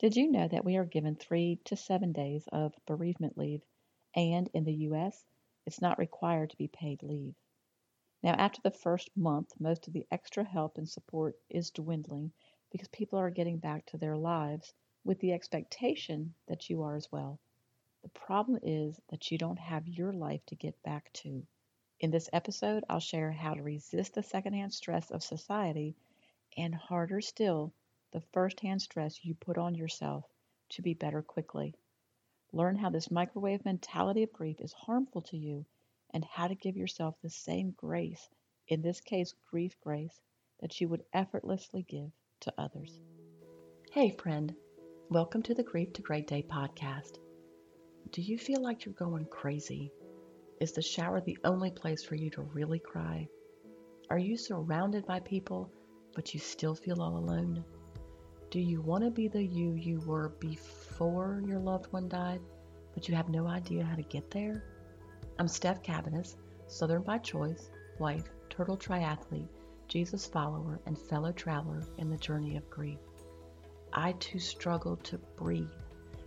Did you know that we are given three to seven days of bereavement leave, and in the U.S., it's not required to be paid leave? Now, after the first month, most of the extra help and support is dwindling because people are getting back to their lives with the expectation that you are as well. The problem is that you don't have your life to get back to. In this episode, I'll share how to resist the secondhand stress of society and harder still, the firsthand stress you put on yourself to be better quickly. Learn how this microwave mentality of grief is harmful to you and how to give yourself the same grace, in this case, grief grace, that you would effortlessly give to others. Hey, friend, welcome to the Grief to Great Day podcast. Do you feel like you're going crazy? Is the shower the only place for you to really cry? Are you surrounded by people, but you still feel all alone? Do you want to be the you you were before your loved one died, but you have no idea how to get there? I'm Steph Cabanis, Southern by choice, wife, turtle triathlete, Jesus follower, and fellow traveler in the journey of grief. I too struggled to breathe,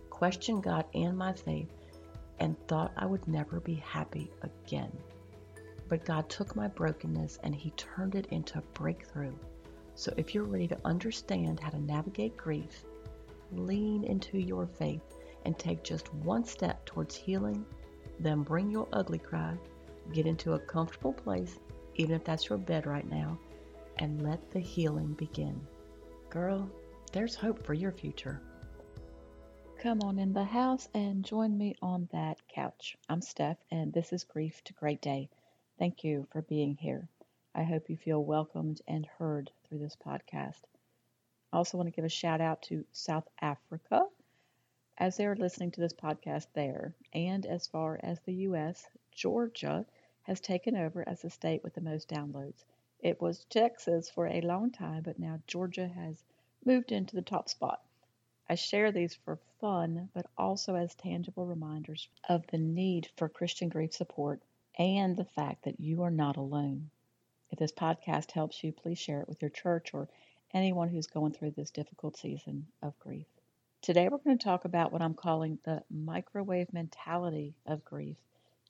questioned God and my faith, and thought I would never be happy again. But God took my brokenness and He turned it into a breakthrough so if you're ready to understand how to navigate grief, lean into your faith and take just one step towards healing, then bring your ugly cry, get into a comfortable place, even if that's your bed right now, and let the healing begin. Girl, there's hope for your future. Come on in the house and join me on that couch. I'm Steph, and this is Grief to Great Day. Thank you for being here. I hope you feel welcomed and heard through this podcast. I also want to give a shout out to South Africa as they are listening to this podcast there. And as far as the U.S., Georgia has taken over as the state with the most downloads. It was Texas for a long time, but now Georgia has moved into the top spot. I share these for fun, but also as tangible reminders of the need for Christian grief support and the fact that you are not alone. If this podcast helps you, please share it with your church or anyone who's going through this difficult season of grief. Today, we're going to talk about what I'm calling the microwave mentality of grief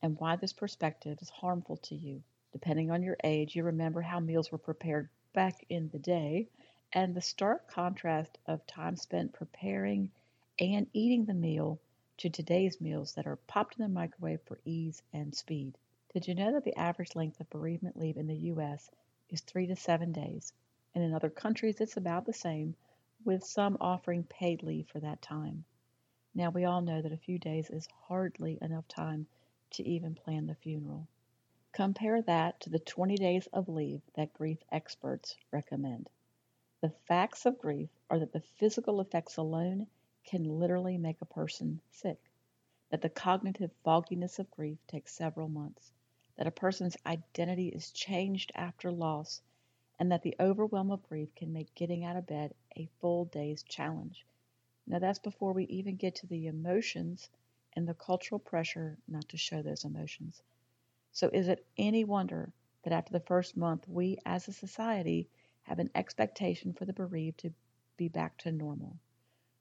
and why this perspective is harmful to you. Depending on your age, you remember how meals were prepared back in the day and the stark contrast of time spent preparing and eating the meal to today's meals that are popped in the microwave for ease and speed. Did you know that the average length of bereavement leave in the U.S. is three to seven days? And in other countries, it's about the same, with some offering paid leave for that time. Now, we all know that a few days is hardly enough time to even plan the funeral. Compare that to the 20 days of leave that grief experts recommend. The facts of grief are that the physical effects alone can literally make a person sick, that the cognitive fogginess of grief takes several months, that a person's identity is changed after loss, and that the overwhelm of grief can make getting out of bed a full day's challenge. Now, that's before we even get to the emotions and the cultural pressure not to show those emotions. So, is it any wonder that after the first month, we as a society have an expectation for the bereaved to be back to normal?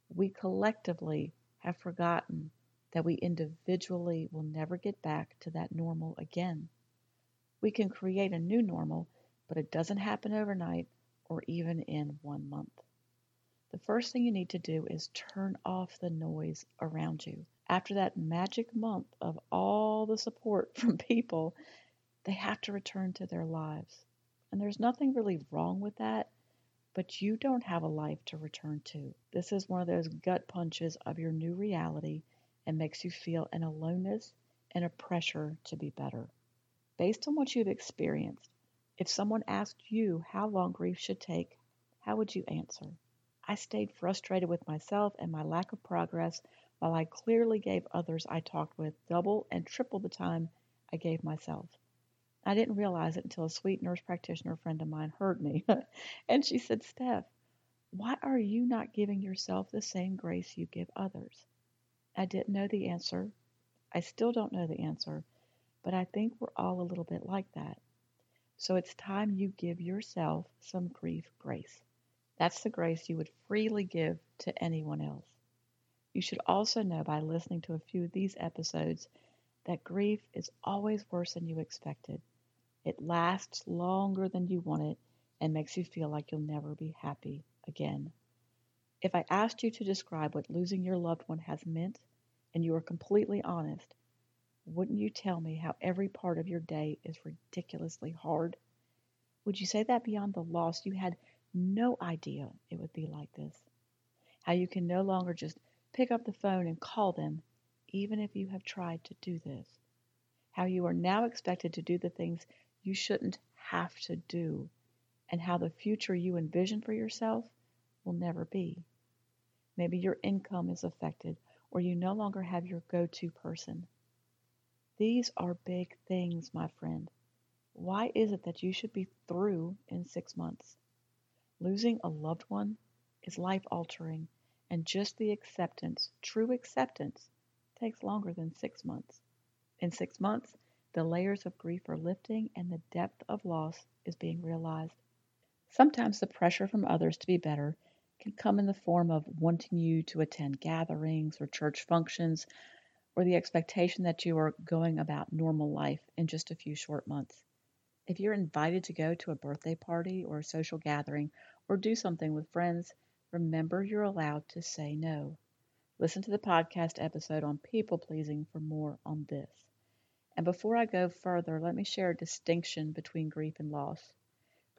We collectively have forgotten that we individually will never get back to that normal again. We can create a new normal, but it doesn't happen overnight or even in one month. The first thing you need to do is turn off the noise around you. After that magic month of all the support from people, they have to return to their lives. And there's nothing really wrong with that, but you don't have a life to return to. This is one of those gut punches of your new reality and makes you feel an aloneness and a pressure to be better. Based on what you've experienced, if someone asked you how long grief should take, how would you answer? I stayed frustrated with myself and my lack of progress while I clearly gave others I talked with double and triple the time I gave myself. I didn't realize it until a sweet nurse practitioner friend of mine heard me, and she said, Steph, why are you not giving yourself the same grace you give others? I didn't know the answer. I still don't know the answer, but I think we're all a little bit like that. So it's time you give yourself some grief grace. That's the grace you would freely give to anyone else. You should also know by listening to a few of these episodes that grief is always worse than you expected. It lasts longer than you want it and makes you feel like you'll never be happy again. If I asked you to describe what losing your loved one has meant, and you were completely honest, wouldn't you tell me how every part of your day is ridiculously hard? Would you say that beyond the loss you had no idea it would be like this? How you can no longer just pick up the phone and call them, even if you have tried to do this? How you are now expected to do the things you shouldn't have to do, and how the future you envision for yourself will never be. Maybe your income is affected, or you no longer have your go to person. These are big things, my friend. Why is it that you should be through in six months? Losing a loved one is life altering, and just the acceptance, true acceptance, takes longer than six months. In six months, the layers of grief are lifting and the depth of loss is being realized. Sometimes the pressure from others to be better can come in the form of wanting you to attend gatherings or church functions or the expectation that you are going about normal life in just a few short months. If you're invited to go to a birthday party or a social gathering or do something with friends, remember you're allowed to say no. Listen to the podcast episode on people pleasing for more on this. And before I go further, let me share a distinction between grief and loss.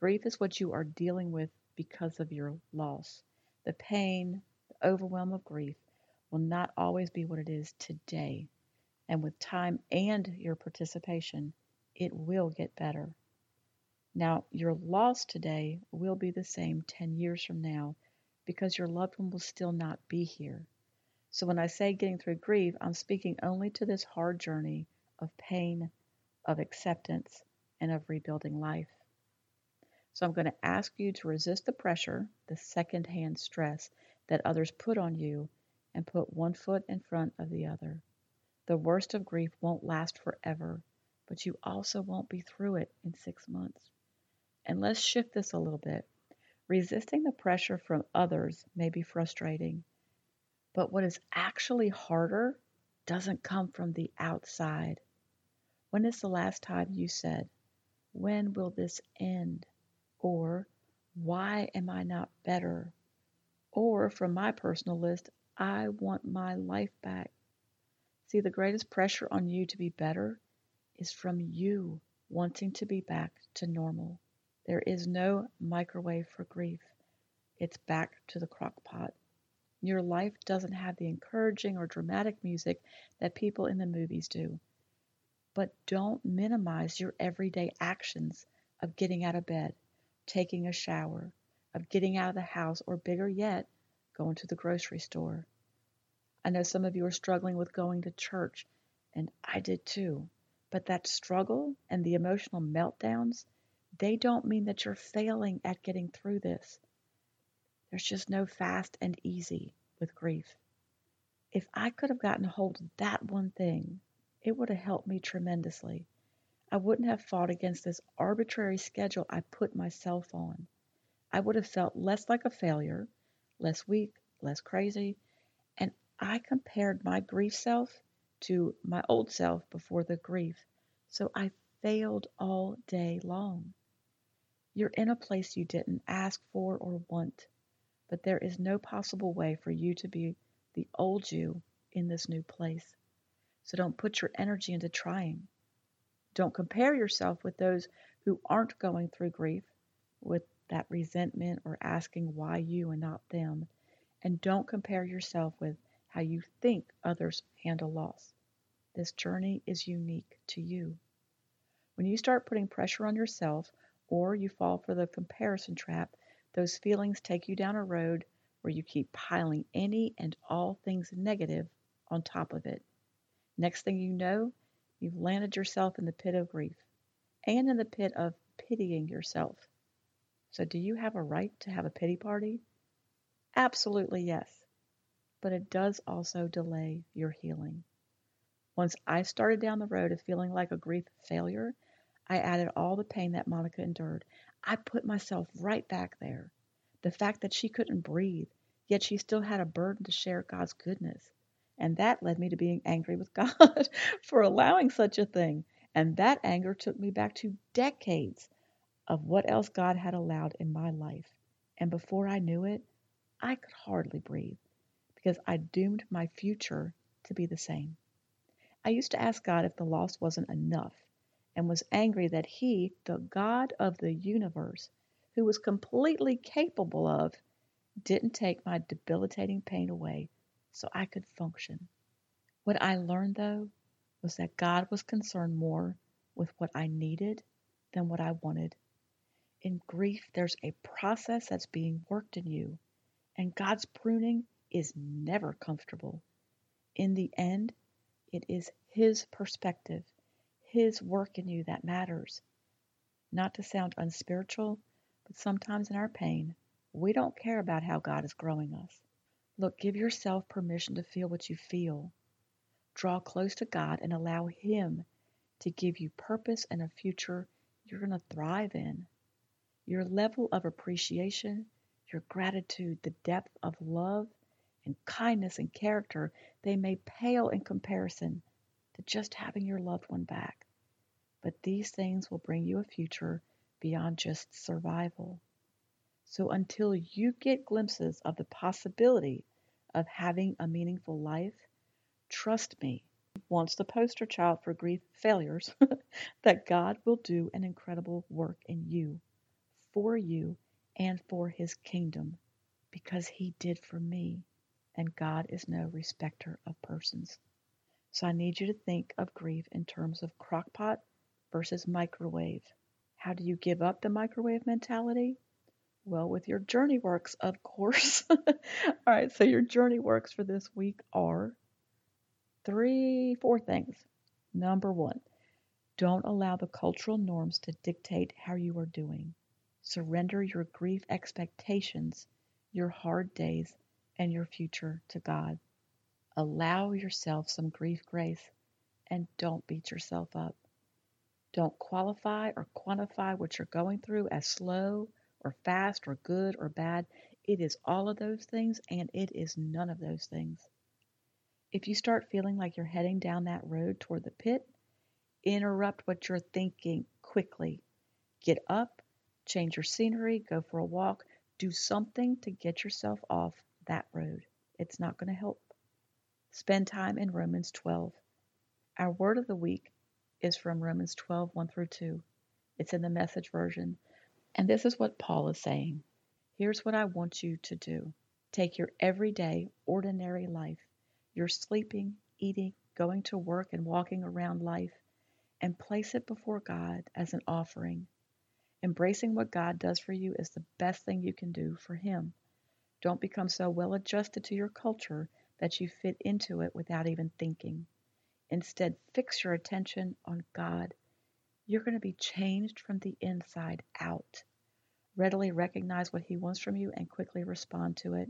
Grief is what you are dealing with because of your loss. The pain, the overwhelm of grief will not always be what it is today. And with time and your participation, it will get better. Now, your loss today will be the same 10 years from now because your loved one will still not be here. So, when I say getting through grief, I'm speaking only to this hard journey of pain, of acceptance, and of rebuilding life. So, I'm going to ask you to resist the pressure, the secondhand stress that others put on you, and put one foot in front of the other. The worst of grief won't last forever but you also won't be through it in six months. And let's shift this a little bit. Resisting the pressure from others may be frustrating, but what is actually harder doesn't come from the outside. When is the last time you said, When will this end? Or, Why am I not better? Or, from my personal list, I want my life back. See, the greatest pressure on you to be better is from you wanting to be back to normal. There is no microwave for grief. It's back to the crock pot. Your life doesn't have the encouraging or dramatic music that people in the movies do. But don't minimize your everyday actions of getting out of bed, taking a shower, of getting out of the house, or bigger yet, going to the grocery store. I know some of you are struggling with going to church, and I did too. But that struggle and the emotional meltdowns, they don't mean that you're failing at getting through this. There's just no fast and easy with grief. If I could have gotten hold of that one thing, it would have helped me tremendously. I wouldn't have fought against this arbitrary schedule I put myself on. I would have felt less like a failure, less weak, less crazy, and I compared my grief self to my old self before the grief. So I failed all day long. You're in a place you didn't ask for or want, but there is no possible way for you to be the old you in this new place. So don't put your energy into trying. Don't compare yourself with those who aren't going through grief with that resentment or asking why you and not them. And don't compare yourself with how you think others handle loss. This journey is unique to you. When you start putting pressure on yourself or you fall for the comparison trap, those feelings take you down a road where you keep piling any and all things negative on top of it. Next thing you know, you've landed yourself in the pit of grief and in the pit of pitying yourself. So, do you have a right to have a pity party? Absolutely yes. But it does also delay your healing. Once I started down the road of feeling like a grief failure, I added all the pain that Monica endured. I put myself right back there. the fact that she couldn't breathe, yet she still had a burden to share God's goodness. And that led me to being angry with God for allowing such a thing. And that anger took me back to decades of what else God had allowed in my life. And before I knew it, I could hardly breathe because I doomed my future to be the same. I used to ask God if the loss wasn't enough and was angry that He, the God of the universe, who was completely capable of, didn't take my debilitating pain away so I could function. What I learned, though, was that God was concerned more with what I needed than what I wanted. In grief, there's a process that's being worked in you, and God's pruning is never comfortable. In the end, it is His perspective, His work in you that matters. Not to sound unspiritual, but sometimes in our pain, we don't care about how God is growing us. Look, give yourself permission to feel what you feel. Draw close to God and allow Him to give you purpose and a future you're going to thrive in. Your level of appreciation, your gratitude, the depth of love and kindness and character, they may pale in comparison to just having your loved one back. But these things will bring you a future beyond just survival. So until you get glimpses of the possibility of having a meaningful life, trust me, once the poster child for grief failures, that God will do an incredible work in you, for you, and for his kingdom, because he did for me, and God is no respecter of persons. So I need you to think of grief in terms of crockpot versus microwave. How do you give up the microwave mentality? Well, with your journey works, of course. All right, so your journey works for this week are three, four things. Number one, don't allow the cultural norms to dictate how you are doing. Surrender your grief expectations, your hard days, and your future to God. Allow yourself some grief grace and don't beat yourself up. Don't qualify or quantify what you're going through as slow or fast or good or bad. It is all of those things and it is none of those things. If you start feeling like you're heading down that road toward the pit, interrupt what you're thinking quickly. Get up, change your scenery, go for a walk, do something to get yourself off that road. It's not going to help. Spend time in Romans 12. Our word of the week is from Romans 12 1 through 2. It's in the message version. And this is what Paul is saying. Here's what I want you to do take your everyday, ordinary life, your sleeping, eating, going to work, and walking around life, and place it before God as an offering. Embracing what God does for you is the best thing you can do for Him. Don't become so well adjusted to your culture that you fit into it without even thinking. Instead, fix your attention on God you're going to be changed from the inside out. Readily recognize what He wants from you and quickly respond to it.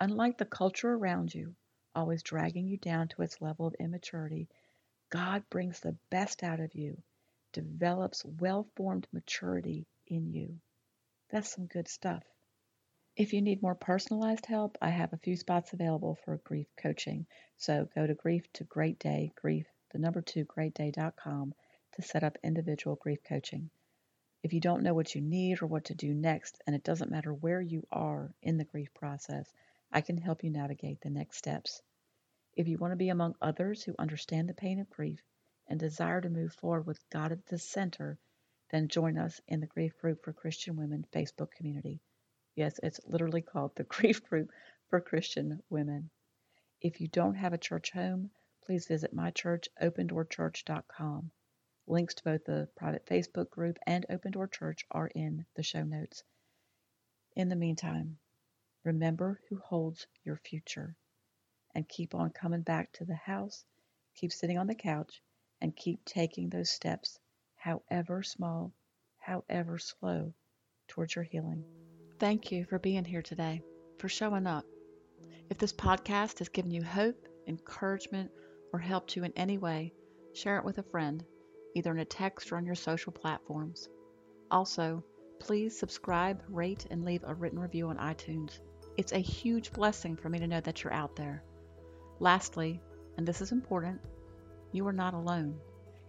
Unlike the culture around you, always dragging you down to its level of immaturity, God brings the best out of you, develops well formed maturity in you. That's some good stuff. If you need more personalized help, I have a few spots available for grief coaching. So go to grief to great day, grief, the number two, greatday.com to set up individual grief coaching. If you don't know what you need or what to do next, and it doesn't matter where you are in the grief process, I can help you navigate the next steps. If you want to be among others who understand the pain of grief and desire to move forward with God at the center, then join us in the Grief Group for Christian Women Facebook community. Yes, it's literally called the Grief Group for Christian Women. If you don't have a church home, please visit my church, opendoorchurch.com. Links to both the private Facebook group and Open Door Church are in the show notes. In the meantime, remember who holds your future and keep on coming back to the house, keep sitting on the couch, and keep taking those steps, however small, however slow, towards your healing. Thank you for being here today, for showing up. If this podcast has given you hope, encouragement, or helped you in any way, share it with a friend either in a text or on your social platforms. Also, please subscribe, rate, and leave a written review on iTunes. It's a huge blessing for me to know that you're out there. Lastly, and this is important, you are not alone.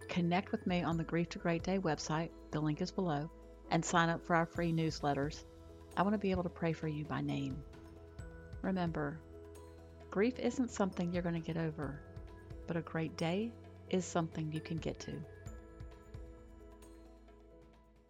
Connect with me on the Grief to Great Day website, the link is below, and sign up for our free newsletters. I want to be able to pray for you by name. Remember, grief isn't something you're going to get over, but a great day is something you can get to.